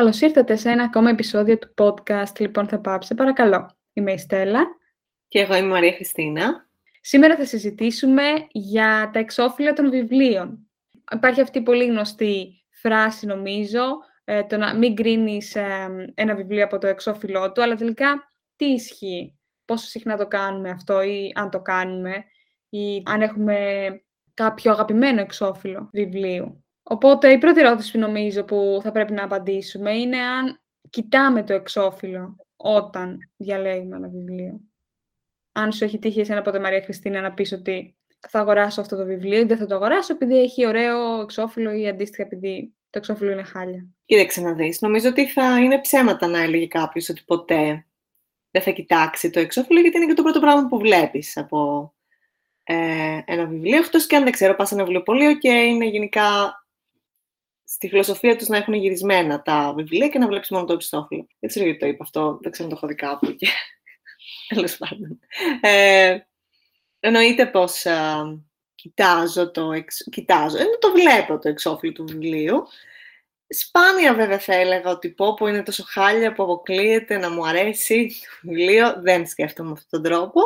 Καλώς ήρθατε σε ένα ακόμα επεισόδιο του podcast «Λοιπόν θα πάψε». Παρακαλώ, είμαι η Στέλλα. Και εγώ είμαι η Μαρία Χριστίνα. Σήμερα θα συζητήσουμε για τα εξώφυλλα των βιβλίων. Υπάρχει αυτή η πολύ γνωστή φράση, νομίζω, ε, το να μην κρίνεις ένα βιβλίο από το εξώφυλλό του, αλλά τελικά τι ισχύει, πόσο συχνά το κάνουμε αυτό ή αν το κάνουμε ή αν έχουμε κάποιο αγαπημένο εξώφυλλο βιβλίου; Οπότε η πρώτη ερώτηση που νομίζω που θα πρέπει να απαντήσουμε είναι αν κοιτάμε το εξώφυλλο όταν διαλέγουμε ένα βιβλίο. Αν σου έχει τύχει εσένα ποτέ Μαρία Χριστίνα να πεις ότι θα αγοράσω αυτό το βιβλίο ή δεν θα το αγοράσω επειδή έχει ωραίο εξώφυλλο ή αντίστοιχα επειδή το εξώφυλλο είναι χάλια; Κοίταξε να δεις. Νομίζω ότι θα είναι ψέματα να έλεγε κάποιος ότι ποτέ δεν θα κοιτάξει το εξώφυλλο γιατί είναι και το πρώτο πράγμα που βλέπεις από ε, ένα βιβλίο. Αυτός και αν δεν ξέρω, πας ένα βιβλιοπωλείο και είναι γενικά στη φιλοσοφία τους να έχουν γυρισμένα τα βιβλία και να βλέπεις μόνο το εξώφυλλο. Δεν ξέρω γιατί το είπα αυτό, δεν ξέρω αν το έχω δει κάπου και... Τέλος πάντων. Ε, εννοείται πως κοιτάζω το, εξ... κοιτάζω, ε, το βλέπω το εξώφυλλο του βιβλίου. Σπάνια βέβαια θα έλεγα ότι πω που είναι τόσο χάλια που αποκλείεται να μου αρέσει το βιβλίο. Δεν σκέφτομαι με αυτόν τον τρόπο.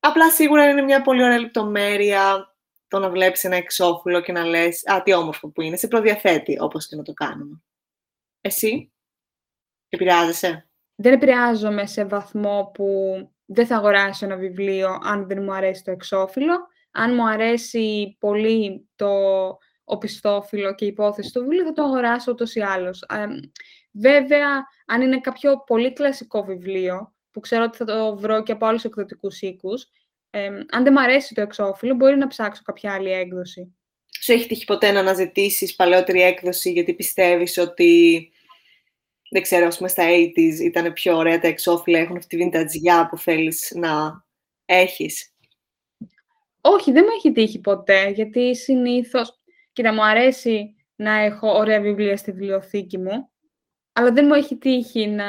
Απλά σίγουρα είναι μια πολύ ωραία λεπτομέρεια το να βλέπεις ένα εξώφυλλο και να λες «Α, τι όμορφο που είναι», σε προδιαθέτει όπως και να το κάνουμε. Εσύ, επηρεάζεσαι; Δεν επηρεάζομαι σε βαθμό που δεν θα αγοράσω ένα βιβλίο αν δεν μου αρέσει το εξώφυλλο. Αν μου αρέσει πολύ το οπισθόφυλλο και η υπόθεση του βιβλίου, θα το αγοράσω ούτως ή άλλως. βέβαια, αν είναι κάποιο πολύ κλασικό βιβλίο, που ξέρω ότι θα το βρω και από άλλους εκδοτικούς οίκους, ε, αν δεν μου αρέσει το εξώφυλλο, μπορεί να ψάξω κάποια άλλη έκδοση. Σου έχει τύχει ποτέ να αναζητήσεις παλαιότερη έκδοση γιατί πιστεύεις ότι δεν ξέρω, ας πούμε στα 80s ήταν πιο ωραία τα εξώφυλλα, έχουν αυτή τη vintage που θέλεις να έχεις; Όχι, δεν μου έχει τύχει ποτέ, γιατί συνήθως, κοίτα, μου αρέσει να έχω ωραία βιβλία στη βιβλιοθήκη μου, αλλά δεν μου έχει τύχει να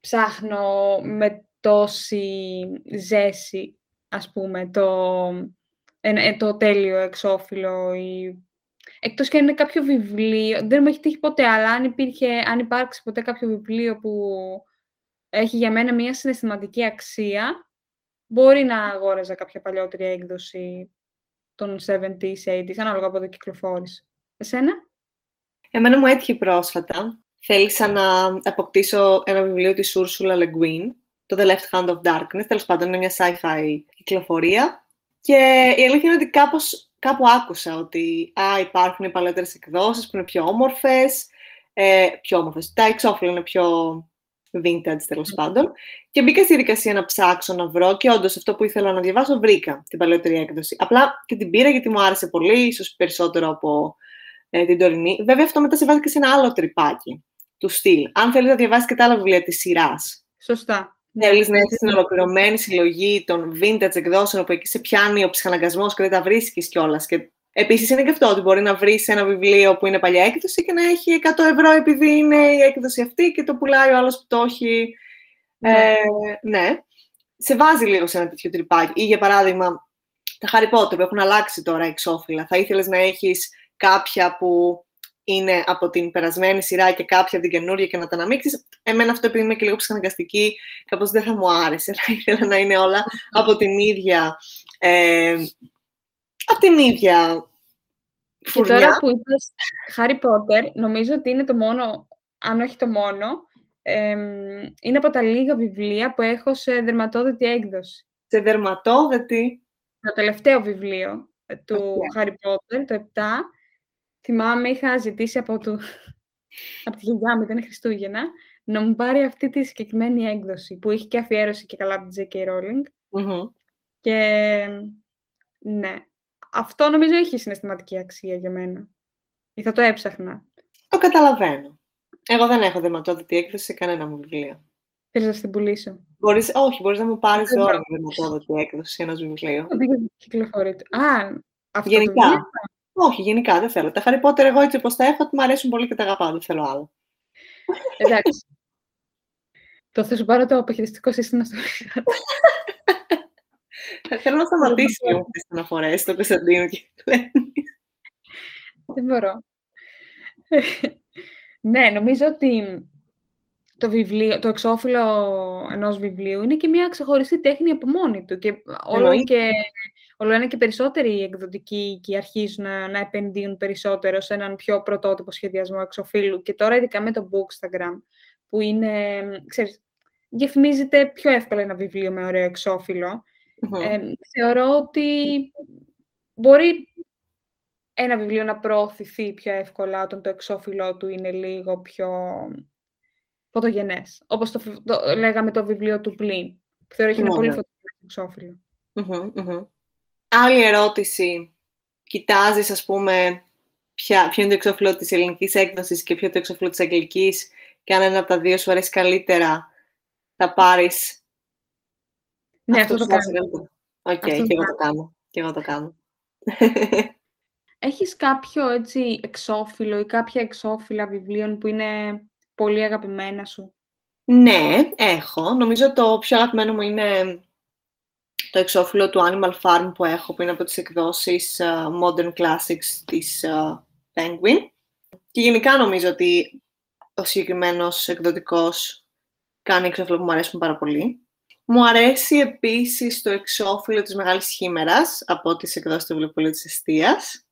ψάχνω με τόση ζέση, ας πούμε, το, ε, το τέλειο εξώφυλλο ή... Εκτός και αν είναι κάποιο βιβλίο, δεν μου έχει τύχει ποτέ, αλλά αν, υπήρχε, αν υπάρξει ποτέ κάποιο βιβλίο που έχει για μένα μια συναισθηματική αξία, μπορεί να αγόραζα κάποια παλιότερη έκδοση των 70s, 80s, ανάλογα από το κυκλοφόρηση. Εσένα; Εμένα μου έτυχε πρόσφατα. Θέλησα να αποκτήσω ένα βιβλίο της Ursula Le Guin, το The Left Hand of Darkness, τέλος πάντων είναι μια sci-fi κυκλοφορία. Και η αλήθεια είναι ότι κάπως, κάπου άκουσα ότι α, υπάρχουν οι παλαιότερες εκδόσεις που είναι πιο όμορφες, ε, πιο όμορφες, τα εξώφυλλα είναι πιο vintage τέλος mm. πάντων. Και μπήκα στη δικασία να ψάξω, να βρω και όντως αυτό που ήθελα να διαβάσω βρήκα την παλαιότερη έκδοση. Απλά και την πήρα γιατί μου άρεσε πολύ, ίσως περισσότερο από ε, την τωρινή. Βέβαια αυτό μετά σε βάζει και σε ένα άλλο τρυπάκι του στυλ. Αν θέλεις να διαβάσεις και τα άλλα βιβλία της σειράς. Σωστά. Θέλει να έχει την ολοκληρωμένη συλλογή των vintage εκδόσεων όπου εκεί σε πιάνει ο ψυχαναγκασμός και δεν τα βρίσκεις κιόλας. Και επίσης είναι και αυτό ότι μπορεί να βρεις ένα βιβλίο που είναι παλιά έκδοση και να έχει 100 ευρώ επειδή είναι η έκδοση αυτή και το πουλάει ο άλλος που το έχει. Ναι. Ε, ναι. Σε βάζει λίγο σε ένα τέτοιο τρυπάκι. Ή για παράδειγμα, τα Harry Potter που έχουν αλλάξει τώρα εξώφυλλα. Θα ήθελες να έχεις κάποια που είναι από την περασμένη σειρά και κάποια από την καινούργια και να τα αναμίξεις. Εμένα αυτό επειδή είμαι και λίγο ψυχαναγκαστική, κάπως δεν θα μου άρεσε. Θα ήθελα να είναι όλα από την ίδια, ε, από την ίδια φουρνιά. Και τώρα που είπες Harry Potter, νομίζω ότι είναι το μόνο, αν όχι το μόνο, ε, είναι από τα λίγα βιβλία που έχω σε δερματόδετη έκδοση. Σε δερματόδετη; Το τελευταίο βιβλίο ε, του okay. Harry Potter, το 7, Θυμάμαι, είχα ζητήσει από, του... από τη γιαγιά μου, ήταν Χριστούγεννα, να μου πάρει αυτή τη συγκεκριμένη έκδοση, που είχε και αφιέρωση και καλά από την J.K. Rowling. Και ναι, αυτό νομίζω έχει συναισθηματική αξία για μένα. Ή θα το έψαχνα. Το καταλαβαίνω. Εγώ δεν έχω δεματόδοτη έκδοση σε κανένα μου βιβλίο. Θέλεις να στην πουλήσω; Μπορείς, όχι, μπορείς να μου πάρεις ώρα δεματόδοτη έκδοση ενός βιβλίου. Δεν κυκλοφορείται. Α, αυτό Γενικά. Όχι, γενικά δεν θέλω. Τα Harry Potter εγώ έτσι όπως τα έχω, μου αρέσουν πολύ και τα αγαπάω, δεν θέλω άλλο. Εντάξει. το θα σου πάρω το αποχειριστικό σύστημα στο Θέλω να σταματήσει λίγο τις αναφορές στο Κωνσταντίνο και Δεν μπορώ. Ναι, νομίζω ότι το, βιβλίο, το εξώφυλλο ενός βιβλίου είναι και μια ξεχωριστή τέχνη από μόνη του και όλο και, όλο ένα και περισσότεροι εκδοτικοί και αρχίζουν να, να επενδύουν περισσότερο σε έναν πιο πρωτότυπο σχεδιασμό εξωφύλλου και τώρα ειδικά με το Bookstagram που είναι, ξέρεις, διαφημίζεται πιο εύκολα ένα βιβλίο με ωραίο Ε, θεωρώ ότι μπορεί ένα βιβλίο να προωθηθεί πιο εύκολα όταν το εξώφυλλό του είναι λίγο πιο φωτογενές. Όπως το, το λέγαμε το βιβλίο του Πλήν, που θεωρώ έχει ένα πολύ φωτογενές εξώφυλλο. Άλλη ερώτηση. Κοιτάζεις, ας πούμε, ποια, ποιο είναι το εξώφυλλο της ελληνικής έκδοσης και ποιο είναι το εξώφυλλο της αγγλικής και αν ένα από τα δύο σου αρέσει καλύτερα, θα πάρεις ναι, αυτό, το κάνω. Ok, okay, και εγώ το κάνω. Και εγώ το κάνω. Έχεις κάποιο έτσι εξώφυλλο ή κάποια εξώφυλλα βιβλίων που είναι πολύ αγαπημένα σου; Ναι, έχω. Νομίζω το πιο αγαπημένο μου είναι το εξώφυλλο του Animal Farm που έχω, που είναι από τις εκδόσεις ε, Modern Classics της ε, Penguin. Και γενικά νομίζω ότι ο συγκεκριμένος εκδοτικός κάνει εξώφυλλο που μου αρέσουν πάρα πολύ. Μου αρέσει επίσης το εξώφυλλο της Μεγάλης Χήμερας από τις εκδόσεις του Βιβλιοπολίου της Εστίας.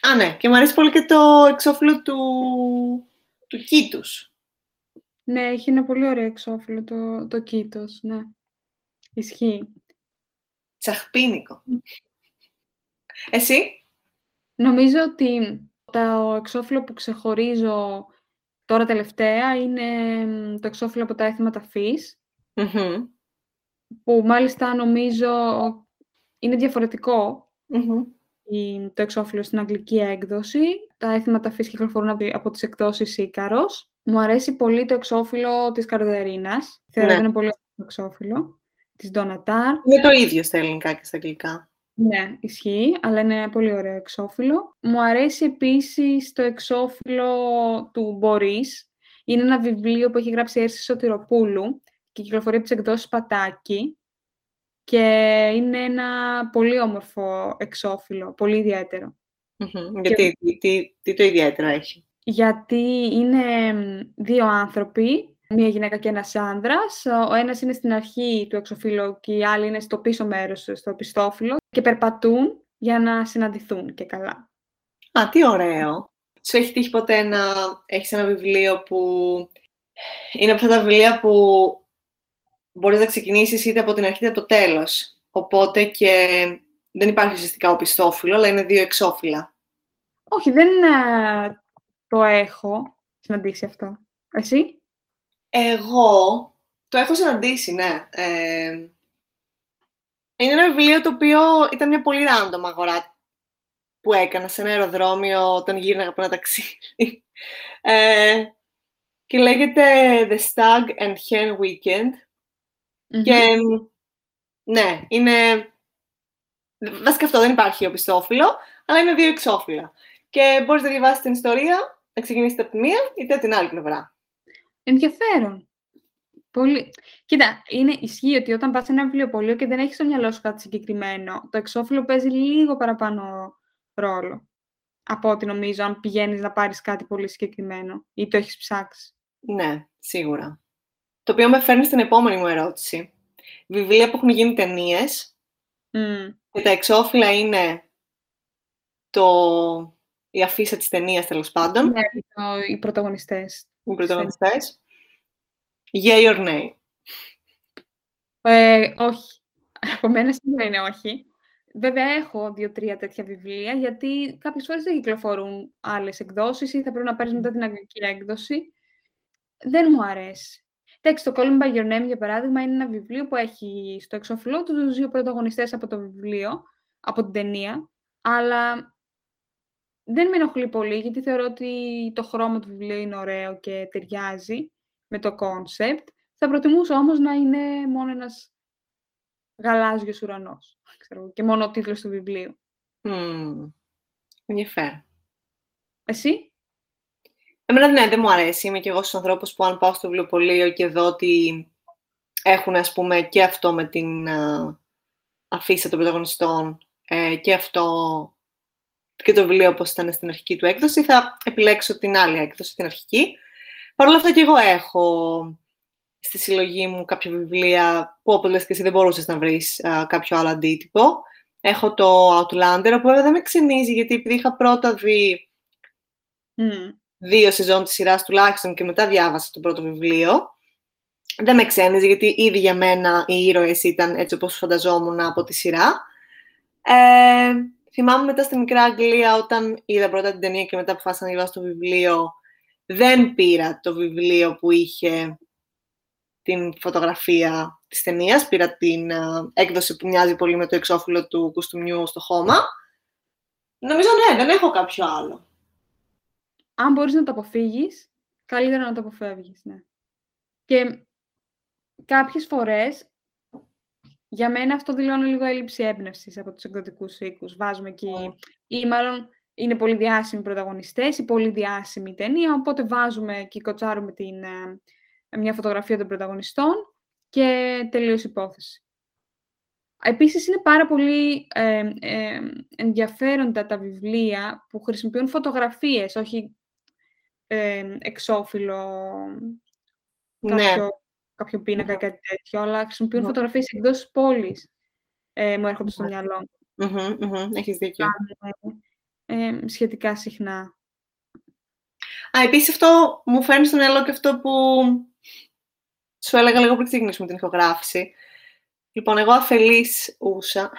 Α, ναι, και μου αρέσει πολύ και το εξώφυλλο του, του Κίτους. Ναι, έχει ένα πολύ ωραίο εξώφυλλο το, το Κίτος, ναι. Ισχύει. Τσαχπίνικο. Εσύ; Νομίζω ότι το εξώφυλλο που ξεχωρίζω τώρα τελευταία είναι το εξώφυλλο από τα έθιμα φύς, που μάλιστα νομίζω είναι διαφορετικό το εξώφυλλο στην αγγλική έκδοση. Τα έθιμα φύση κυκλοφορούν από τις εκδόσεις Ίκαρος. Μου αρέσει πολύ το εξώφυλλο της Καρδερίνας. Θεωρώ ναι. ότι είναι πολύ ωραίο εξώφυλλο. Της Ντονατάρ. Είναι το ίδιο στα ελληνικά και στα αγγλικά. Ναι, ισχύει, αλλά είναι πολύ ωραίο εξώφυλλο. Μου αρέσει επίσης το εξώφυλλο του Μπορίς. Είναι ένα βιβλίο που έχει γράψει η Έρση Σωτηροπούλου και κυκλοφορεί από τις εκδόσεις Πατάκη και είναι ένα πολύ όμορφο εξώφυλλο, πολύ Γιατί, τι, τι, το ιδιαίτερο έχει; Γιατί είναι δύο άνθρωποι, μία γυναίκα και ένας άνδρας. Ο ένας είναι στην αρχή του εξωφύλλου και οι άλλοι είναι στο πίσω μέρος, στο πιστόφυλλο και περπατούν για να συναντηθούν και καλά. Α, τι ωραίο. Σου έχει τύχει ποτέ να έχεις ένα βιβλίο που είναι από αυτά τα βιβλία που μπορείς να ξεκινήσεις είτε από την αρχή είτε από το τέλος. Οπότε και δεν υπάρχει ουσιαστικά ο πιστόφυλλο, αλλά είναι δύο εξώφυλλα. Όχι, δεν ε, το έχω συναντήσει αυτό. Εσύ; Εγώ το έχω συναντήσει, ναι. Ε, είναι ένα βιβλίο το οποίο ήταν μια πολύ random αγορά που έκανα σε ένα αεροδρόμιο όταν γύρναγα από ένα ταξίδι. Ε, και λέγεται The Stag and Hen Weekend και ναι, είναι... Βασικά αυτό δεν υπάρχει οπισθόφυλλο, αλλά είναι δύο εξώφυλλα. Και μπορείς να διαβάσεις την ιστορία, να ξεκινήσετε από τη μία είτε από την άλλη πλευρά. Ενδιαφέρον. Πολύ. Κοίτα, είναι, ισχύει ότι όταν πας σε ένα βιβλιοπωλείο και δεν έχεις στο μυαλό σου κάτι συγκεκριμένο, το εξώφυλλο παίζει λίγο παραπάνω ρόλο. Από ό,τι νομίζω, αν πηγαίνεις να πάρεις κάτι πολύ συγκεκριμένο ή το έχεις ψάξει. Ναι, σίγουρα. Το οποίο με φέρνει στην επόμενη μου ερώτηση. Βιβλία που έχουν γίνει ταινίες. Mm. Και τα εξώφυλλα είναι το... η αφίσα της ταινίας τέλος πάντων. Ναι, το... οι πρωταγωνιστές. Οι πρωταγωνιστές. Yeah or nay. Ε, όχι. Από μένα σίγουρα είναι όχι. Βέβαια, έχω δύο-τρία τέτοια βιβλία, γιατί κάποιες φορές δεν κυκλοφορούν άλλες εκδόσεις ή θα πρέπει να παίρνεις μετά την αγγλική έκδοση. Δεν μου αρέσει. Εντάξει, το Call Me By Your Name, για παράδειγμα, είναι ένα βιβλίο που έχει στο εξώφυλλό του τους δύο πρωταγωνιστές από το βιβλίο, από την ταινία, αλλά δεν με ενοχλεί πολύ, γιατί θεωρώ ότι το χρώμα του βιβλίου είναι ωραίο και ταιριάζει με το concept. Θα προτιμούσα όμως να είναι μόνο ένας γαλάζιος ουρανός, ξέρω, και μόνο ο τίτλος του βιβλίου. Mm. Ενδιαφέρον. Εσύ; Εμένα ναι, δεν μου αρέσει. Είμαι και εγώ στους ανθρώπους που αν πάω στο βιβλιοπωλείο και δω ότι έχουν ας πούμε και αυτό με την uh, αφίσα των πρωταγωνιστών ε, και αυτό και το βιβλίο όπως ήταν στην αρχική του έκδοση, θα επιλέξω την άλλη έκδοση, την αρχική. Παρ' όλα αυτά και εγώ έχω στη συλλογή μου κάποια βιβλία που όπως λες και εσύ δεν μπορούσες να βρεις κάποιο άλλο αντίτυπο. Έχω το Outlander, που βέβαια δεν με ξενίζει, γιατί επειδή είχα πρώτα δει mm. δύο σεζόν της σειράς τουλάχιστον και μετά διάβασα το πρώτο βιβλίο, δεν με ξένιζε, γιατί ήδη για μένα οι ήρωες ήταν έτσι όπως φανταζόμουν από τη σειρά. Ε, θυμάμαι μετά στη Μικρά Αγγλία, όταν είδα πρώτα την ταινία και μετά αποφάσισα να διαβάσω το βιβλίο, δεν πήρα το βιβλίο που είχε την φωτογραφία της ταινίας. Πήρα την uh, έκδοση που μοιάζει πολύ με το εξώφυλλο του κουστούμιου στο χώμα. Νομίζω ναι, δεν έχω κάποιο άλλο. Αν μπορείς να το αποφύγεις, καλύτερα να το αποφεύγεις, ναι. Και κάποιες φορές, για μένα αυτό δηλώνει λίγο έλλειψη έμπνευσης από τους εκδοτικούς οίκους. Βάζουμε εκεί, ή μάλλον είναι πολύ διάσημοι πρωταγωνιστές ή πολύ διάσημη ταινία, οπότε βάζουμε και κοτσάρουμε την, ε, μια φωτογραφία των πρωταγωνιστών και τελείως υπόθεση. Επίσης, είναι πάρα πολύ ε, ε, ενδιαφέροντα τα βιβλία που χρησιμοποιούν φωτογραφίες, όχι ε, εξώφυλλο, ναι. κάποιο, κάποιο πίνακα ή κάτι τέτοιο, αλλά χρησιμοποιούν ναι. φωτογραφίες εκτός της πόλης, ε, μου έρχονται στο ναι. μυαλό. Mm-hmm, Έχεις δίκιο. Ε, σχετικά συχνά. Α, επίσης αυτό μου φέρνει στο μυαλό και αυτό που σου έλεγα λίγο πριν ξεκινήσουμε την ηχογράφηση. Λοιπόν, εγώ αφελής ούσα.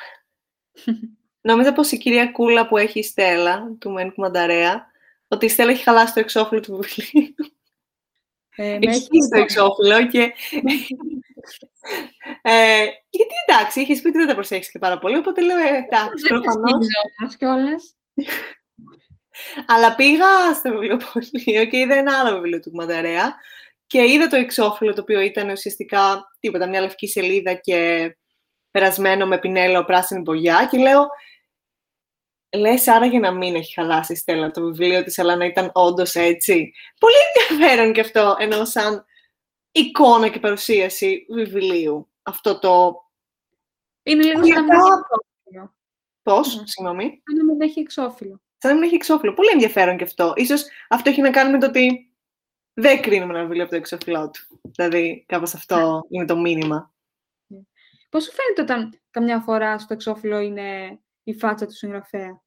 Νόμιζα πως η κυρία Κούλα που έχει η Στέλλα, του Μένκου Μανταρέα, ότι η Στέλλα έχει χαλάσει το εξώφυλλο του βιβλίου. Ε, έχεις το εξώφυλλο και... ε, γιατί εντάξει, έχεις πει ότι δεν τα προσέχεις και πάρα πολύ, οπότε λέω, ε, εντάξει, προφανώς. κιόλας. Αλλά πήγα στο βιβλιοπωλείο και είδα ένα άλλο βιβλίο του Μανταρέα και είδα το εξώφυλλο το οποίο ήταν ουσιαστικά τίποτα, μια λευκή σελίδα και περασμένο με πινέλο πράσινη μπογιά και λέω λες άραγε να μην έχει χαλάσει η Στέλλα το βιβλίο της, αλλά να ήταν όντως έτσι. Πολύ ενδιαφέρον και αυτό, ενώ σαν εικόνα και παρουσίαση βιβλίου. Αυτό το... Είναι λίγο σαν να μην έχει εξώφυλλο. Πώς, συγγνώμη; Σαν να μην έχει εξώφυλλο. Σαν να μην έχει εξώφυλλο. Πολύ ενδιαφέρον και αυτό. Ίσως αυτό έχει να κάνει με το ότι δεν κρίνουμε ένα βιβλίο από το εξώφυλλό του. Δηλαδή, κάπως αυτό είναι το μήνυμα. Πώς σου φαίνεται όταν καμιά φορά στο εξώφυλλο είναι η φάτσα του συγγραφέα;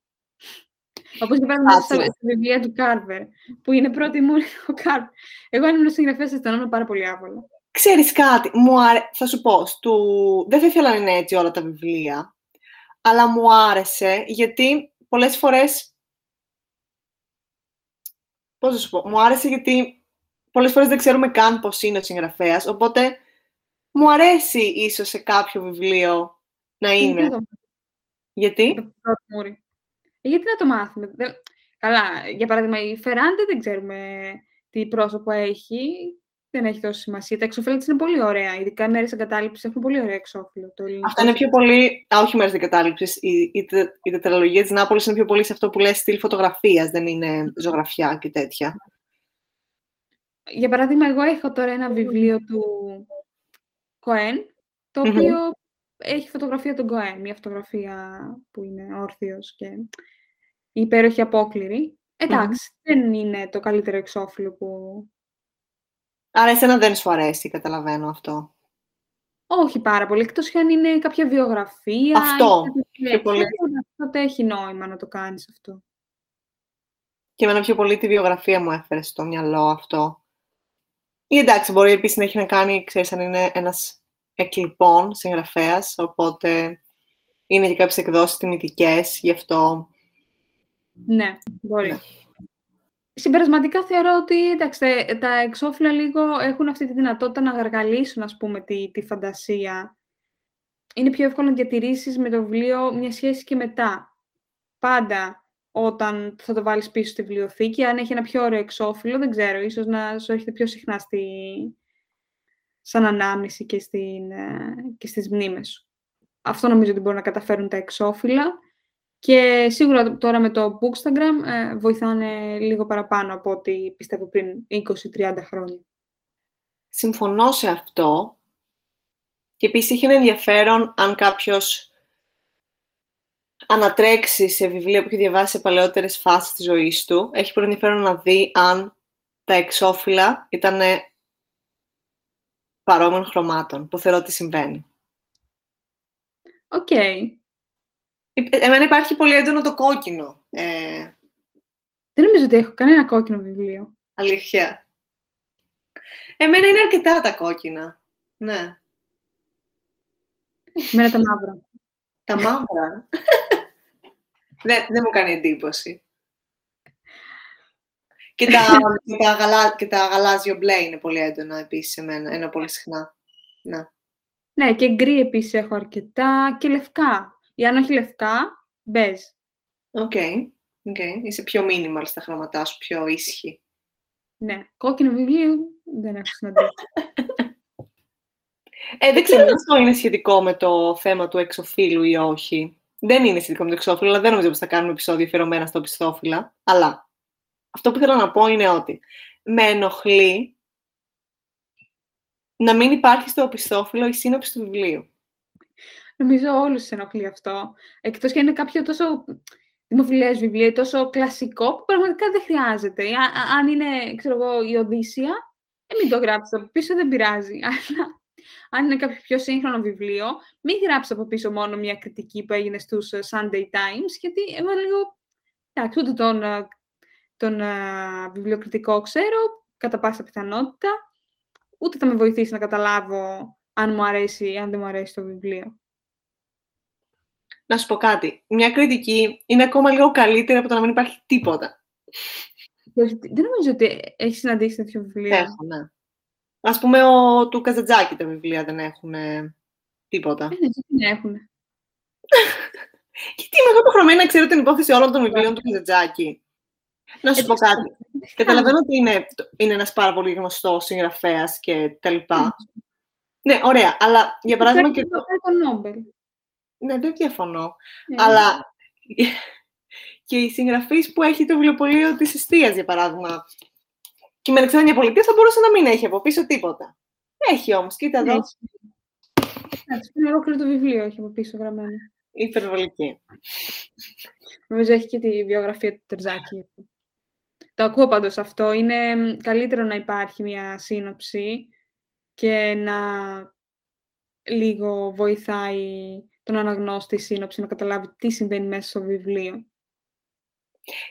Όπως για παράδειγμα στα, βιβλία του Κάρβερ, που είναι πρώτη μου ο Κάρβερ. Εγώ αν ήμουν συγγραφέας, αισθανόμουν πάρα πολύ άβολα. Ξέρεις κάτι, μου άρε... θα σου πω, του... δεν θα ήθελα να είναι έτσι όλα τα βιβλία, αλλά μου άρεσε γιατί πολλές φορές, πώς θα σου πω, μου άρεσε γιατί πολλές φορές δεν ξέρουμε καν πώς είναι ο συγγραφέας, οπότε μου αρέσει ίσως σε κάποιο βιβλίο να είναι. Γιατί; Ε, γιατί να το μάθουμε; Καλά, για παράδειγμα, η Φεράντε δεν ξέρουμε τι πρόσωπο έχει. Δεν έχει τόση σημασία. Τα εξώφυλλα της είναι πολύ ωραία. Ειδικά οι μέρες εγκατάλειψης έχουν πολύ ωραίο εξώφυλλο. Το Αυτά είναι πιο πολύ. Α, όχι μέρες εγκατάλειψης. Η, η, η τετραλογία της Νάπολης είναι πιο πολύ σε αυτό που λέει στυλ φωτογραφίας. Δεν είναι ζωγραφιά και τέτοια. Για παράδειγμα, εγώ έχω τώρα ένα βιβλίο του Κοέν, το οποίο έχει φωτογραφία τον Κοέν. Μια φωτογραφία που είναι όρθιος και υπέροχη απόκληρη. δεν είναι το καλύτερο εξώφυλλο που Άρα εσένα δεν σου αρέσει, καταλαβαίνω αυτό. Όχι πάρα πολύ, εκτός και αν είναι κάποια βιογραφία. Αυτό. Πιο πολύ. Τότε έχει νόημα να το κάνεις αυτό. Και εμένα πιο πολύ τη βιογραφία μου έφερε στο μυαλό αυτό. Ή εντάξει, μπορεί επίσης να έχει να κάνει, ξέρεις, αν είναι ένας εκλειπών συγγραφέας, οπότε είναι και κάποιες εκδόσεις τιμητικές, γι' αυτό... Ναι, μπορεί. Ναι συμπερασματικά θεωρώ ότι εντάξει, τα εξώφυλλα λίγο έχουν αυτή τη δυνατότητα να γαργαλίσουν ας πούμε, τη, τη φαντασία. Είναι πιο εύκολο να διατηρήσεις με το βιβλίο μια σχέση και μετά. Πάντα όταν θα το βάλεις πίσω στη βιβλιοθήκη, αν έχει ένα πιο ωραίο εξώφυλλο, δεν ξέρω, ίσως να σου έρχεται πιο συχνά στη... σαν ανάμνηση και, στην, ε, και στις μνήμες σου. Αυτό νομίζω ότι μπορούν να καταφέρουν τα εξώφυλλα. Και σίγουρα τώρα με το Bookstagram ε, βοηθάνε λίγο παραπάνω από ό,τι πιστεύω πριν 20-30 χρόνια. Συμφωνώ σε αυτό. Και επίσης έχει ένα ενδιαφέρον αν κάποιος ανατρέξει σε βιβλία που έχει διαβάσει σε παλαιότερες φάσεις της ζωής του. Έχει πολύ ενδιαφέρον να δει αν τα εξώφυλλα ήταν παρόμοιων χρωμάτων, που θεωρώ ότι συμβαίνει. Ok. Okay. Εμένα υπάρχει πολύ έντονο το κόκκινο. Ε... Δεν νομίζω ότι έχω κανένα κόκκινο βιβλίο. Αλήθεια. Εμένα είναι αρκετά τα κόκκινα. Ναι. Εμένα τα μαύρα. τα μαύρα. δεν, δεν μου κάνει εντύπωση. Και τα, και, τα γαλά, και τα γαλάζιο μπλε είναι πολύ έντονα επίσης σε μένα, ένα πολύ συχνά. Ναι. ναι, και γκρι επίσης έχω αρκετά και λευκά. Ή αν όχι λευκά, μπεζ. Ok. Okay. Okay. Είσαι πιο minimal στα χρώματά σου, πιο ήσυχη. Ναι. Κόκκινο βιβλίο δεν έχω συναντήσει. ε, δεν ξέρω αν αυτό είναι σχετικό με το θέμα του εξωφύλλου ή όχι. Δεν είναι σχετικό με το εξώφυλλο, αλλά δεν νομίζω πως θα κάνουμε επεισόδιο αφιερωμένο στα οπισθόφυλλα. Αλλά αυτό που θέλω να πω είναι ότι με ενοχλεί να μην υπάρχει στο οπισθόφυλλο η σύνοψη του βιβλίου. Νομίζω όλους σε ενοχλεί αυτό. Εκτός και είναι κάποιο τόσο δημοφιλές βιβλίο, τόσο κλασικό, που πραγματικά δεν χρειάζεται. αν είναι, ξέρω εγώ, η Οδύσσια, ε, μην το γράψει από πίσω, δεν πειράζει. Αλλά αν είναι κάποιο πιο σύγχρονο βιβλίο, μην γράψει από πίσω μόνο μια κριτική που έγινε στους ε, Sunday Times, γιατί εγώ λίγο, εντάξει, ούτε τον, ε, τον uh, βιβλιοκριτικό ξέρω, κατά πάσα πιθανότητα, ούτε θα με βοηθήσει να καταλάβω αν μου αρέσει ή αν δεν μου αρέσει το βιβλίο να σου πω κάτι. Μια κριτική είναι ακόμα λίγο καλύτερη από το να μην υπάρχει τίποτα. Δεν νομίζω ότι έχεις συναντήσει τέτοιο βιβλίο. Έχω, ναι. Α πούμε, ο, του Καζατζάκη τα βιβλία δεν έχουν τίποτα. Ε, ναι, δεν έχουν. Γιατί είμαι εγώ υποχρεωμένη να ξέρω την υπόθεση όλων των βιβλίων του Καζατζάκη. Να σου πω κάτι. Καταλαβαίνω ότι είναι, είναι ένας πάρα πολύ γνωστός συγγραφέας και τα λοιπά. Ναι, ωραία. Αλλά για παράδειγμα και το... Νόμπελ. Ναι, δεν διαφωνώ. Ναι. Αλλά και η συγγραφή που έχει το βιβλιοπωλείο της Εστία, για παράδειγμα, και με Αλεξάνδρεια Πολιτεία θα μπορούσε να μην έχει από πίσω τίποτα. Έχει όμως, κοίτα εδώ. Εντάξει, είναι ολόκληρο το βιβλίο έχει από πίσω γραμμένο. Υπερβολική. Νομίζω έχει και τη βιογραφία του Τερζάκη. Το ακούω πάντως αυτό. Είναι καλύτερο να υπάρχει μια σύνοψη και να λίγο βοηθάει τον αναγνώστη σύνοψη να καταλάβει τι συμβαίνει μέσα στο βιβλίο.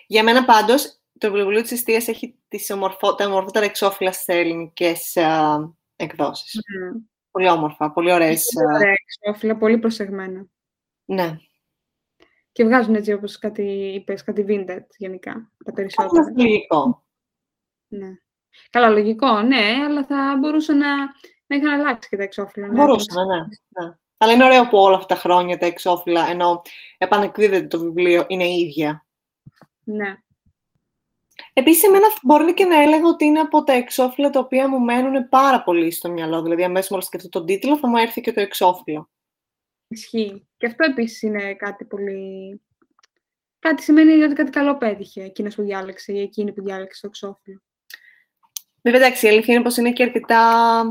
Για μένα πάντως, το βιβλίο της Εστίας έχει τις ομορφο... τα ομορφότερα εξώφυλλα σε ελληνικές uh, εκδόσεις. Mm. Πολύ όμορφα, πολύ ωραίες. Πολύ ωραία εξώφυλλα, πολύ προσεγμένα. Ναι. Και βγάζουν έτσι όπως κάτι είπες, κάτι vintage γενικά, τα περισσότερα. Αυτό λογικό. Ναι. Καλά, λογικό, ναι, αλλά θα μπορούσε να, να είχαν αλλάξει και τα εξώφυλλα. Μπορούσαν, ναι. ναι. Αλλά είναι ωραίο που όλα αυτά τα χρόνια τα εξώφυλλα, ενώ επανεκδίδεται το βιβλίο, είναι ίδια. Ναι. Επίσης, εμένα μπορεί και να έλεγα ότι είναι από τα εξώφυλλα τα οποία μου μένουν πάρα πολύ στο μυαλό. Δηλαδή, αμέσως μόλις σκεφτώ τον τίτλο, θα μου έρθει και το εξώφυλλο. Ισχύει. Και αυτό επίσης είναι κάτι πολύ... Κάτι σημαίνει ότι κάτι καλό πέτυχε εκείνος που διάλεξε ή εκείνη που διάλεξε το εξώφυλλο. Βέβαια, εντάξει, η αλήθεια είναι πως είναι και αρκετά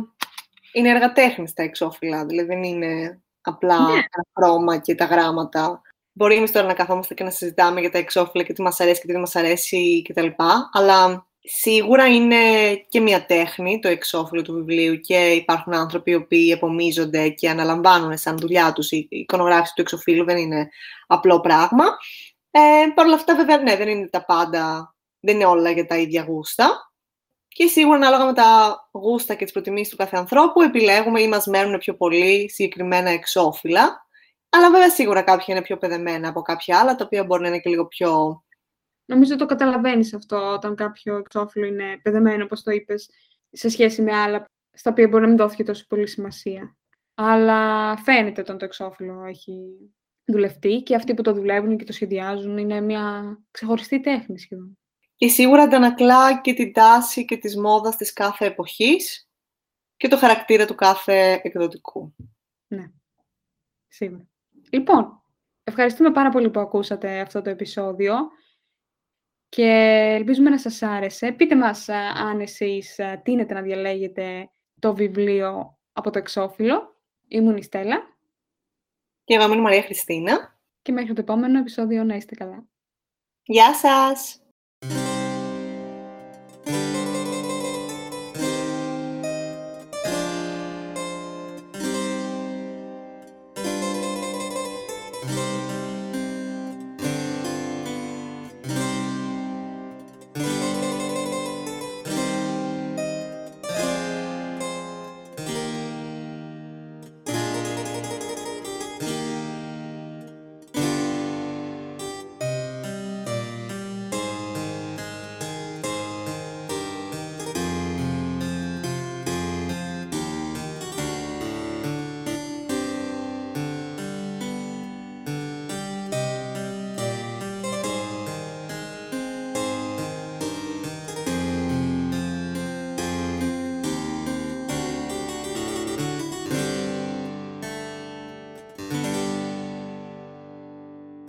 είναι έργα τέχνης τα εξώφυλλα, δηλαδή δεν είναι απλά ναι. ένα χρώμα και τα γράμματα. Μπορεί εμείς τώρα να καθόμαστε και να συζητάμε για τα εξώφυλλα και τι μας αρέσει και τι δεν μας αρέσει κτλ. Αλλά σίγουρα είναι και μια τέχνη το εξώφυλλο του βιβλίου και υπάρχουν άνθρωποι οι οποίοι επομίζονται και αναλαμβάνουν σαν δουλειά τους η εικονογράφηση του εξωφύλλου, δεν είναι απλό πράγμα. Ε, Παρ' όλα αυτά βέβαια ναι, δεν είναι τα πάντα, δεν είναι όλα για τα ίδια γούστα. Και σίγουρα ανάλογα με τα γούστα και τις προτιμήσεις του κάθε ανθρώπου επιλέγουμε ή μας μένουν πιο πολύ συγκεκριμένα εξώφυλλα. Αλλά βέβαια σίγουρα κάποια είναι πιο παιδεμένα από κάποια άλλα, τα οποία μπορεί να είναι και λίγο πιο... Νομίζω το καταλαβαίνεις αυτό όταν κάποιο εξώφυλλο είναι παιδεμένο, όπως το είπες, σε σχέση με άλλα, στα οποία μπορεί να μην δόθηκε τόσο πολύ σημασία. Αλλά φαίνεται όταν το εξώφυλλο έχει δουλευτεί και αυτοί που το δουλεύουν και το σχεδιάζουν είναι μια ξεχωριστή τέχνη σχεδόν. Και σίγουρα αντανακλά και την τάση και της μόδας της κάθε εποχής και το χαρακτήρα του κάθε εκδοτικού. Ναι, σίγουρα. Λοιπόν, ευχαριστούμε πάρα πολύ που ακούσατε αυτό το επεισόδιο και ελπίζουμε να σας άρεσε. Πείτε μας αν εσείς τίνετε να διαλέγετε το βιβλίο από το εξώφυλλο. Ήμουν η Στέλλα. Και εγώ είμαι η Μαρία Χριστίνα. και μέχρι το επόμενο επεισόδιο να είστε καλά. Γεια σας!